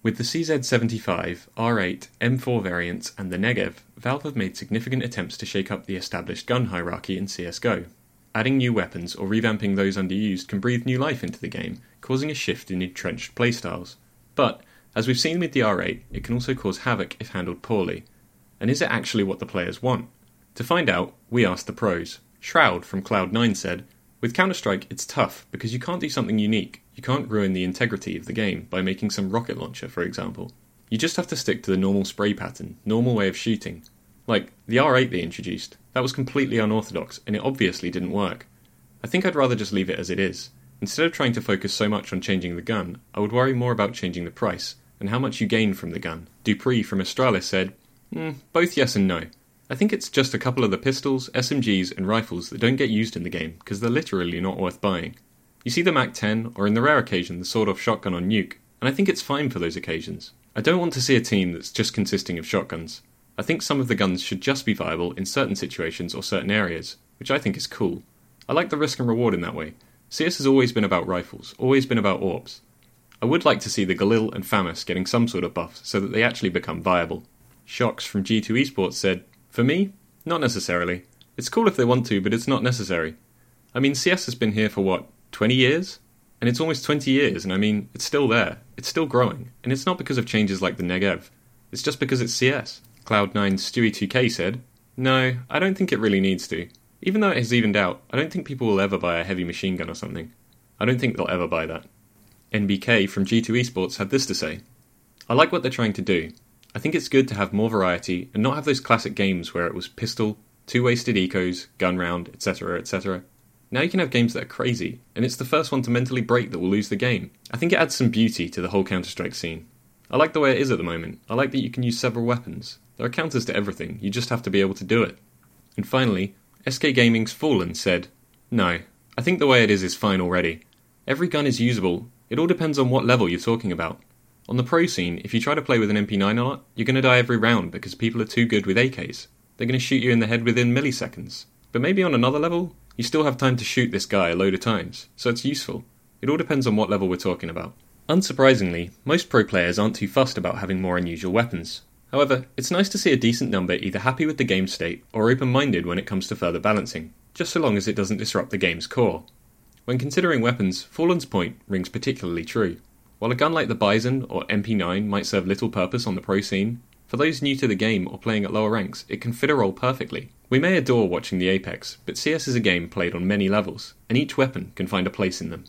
With the CZ75, R8, M4 variants, and the Negev, Valve have made significant attempts to shake up the established gun hierarchy in CSGO. Adding new weapons or revamping those underused can breathe new life into the game, causing a shift in entrenched playstyles. But, as we've seen with the R8, it can also cause havoc if handled poorly. And is it actually what the players want? To find out, we asked the pros. Shroud from Cloud9 said, With Counter Strike, it's tough because you can't do something unique, you can't ruin the integrity of the game by making some rocket launcher, for example. You just have to stick to the normal spray pattern, normal way of shooting. Like, the R8 they introduced, that was completely unorthodox, and it obviously didn't work. I think I'd rather just leave it as it is. Instead of trying to focus so much on changing the gun, I would worry more about changing the price, and how much you gain from the gun. dupreeh from Astralis said, mm, both yes and no. I think it's just a couple of the pistols, SMGs, and rifles that don't get used in the game because they're literally not worth buying. You see the MAC 10, or in the rare occasion, the sawed off shotgun on Nuke, and I think it's fine for those occasions. I don't want to see a team that's just consisting of shotguns. I think some of the guns should just be viable in certain situations or certain areas, which I think is cool. I like the risk and reward in that way. CS has always been about rifles, always been about AWPs. I would like to see the Galil and FAMAS getting some sort of buff so that they actually become viable. shox from G2 Esports said, For me, not necessarily. It's cool if they want to, but it's not necessary. I mean, CS has been here for what, 20 years? And it's almost 20 years, and I mean, it's still there. It's still growing. And it's not because of changes like the Negev. It's just because it's CS. Cloud9's Stewie2K said, No, I don't think it really needs to. Even though it has evened out, I don't think people will ever buy a heavy machine gun or something. I don't think they'll ever buy that. NBK from G2 Esports had this to say I like what they're trying to do. I think it's good to have more variety and not have those classic games where it was pistol, two wasted ecos, gun round, etc., etc. Now you can have games that are crazy, and it's the first one to mentally break that will lose the game. I think it adds some beauty to the whole Counter Strike scene. I like the way it is at the moment. I like that you can use several weapons. There are counters to everything, you just have to be able to do it. And finally, SK Gaming's Fallen said, No, I think the way it is is fine already. Every gun is usable, it all depends on what level you're talking about. On the pro scene, if you try to play with an MP9 a lot, you're going to die every round because people are too good with AKs. They're going to shoot you in the head within milliseconds. But maybe on another level, you still have time to shoot this guy a load of times, so it's useful. It all depends on what level we're talking about. Unsurprisingly, most pro players aren't too fussed about having more unusual weapons. However, it's nice to see a decent number either happy with the game state or open minded when it comes to further balancing, just so long as it doesn't disrupt the game's core. When considering weapons, Fallen's point rings particularly true. While a gun like the Bizon or MP9 might serve little purpose on the pro scene, for those new to the game or playing at lower ranks, it can fit a role perfectly. We may adore watching the Apex, but CS is a game played on many levels, and each weapon can find a place in them.